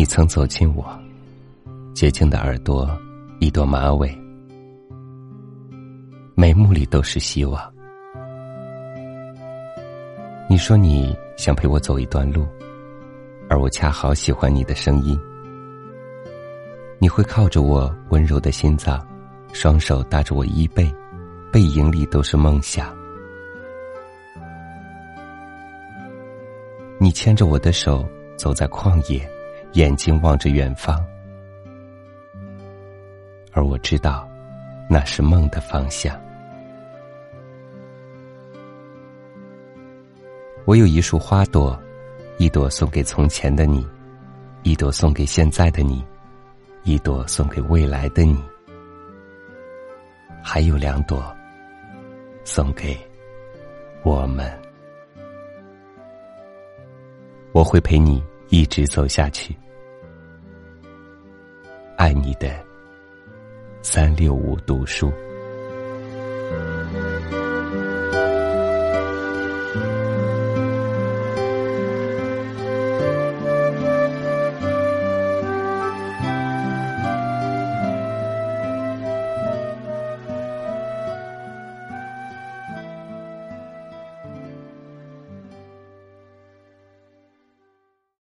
你曾走进我，洁净的耳朵，一朵马尾，眉目里都是希望。你说你想陪我走一段路，而我恰好喜欢你的声音。你会靠着我温柔的心脏，双手搭着我衣背，背影里都是梦想。你牵着我的手走在旷野，眼睛望着远方，而我知道，那是梦的方向。我有一束花朵，一朵送给从前的你，一朵送给现在的你，一朵送给未来的你，还有两朵送给我们。我会陪你一直走下去，爱你的三六五读书。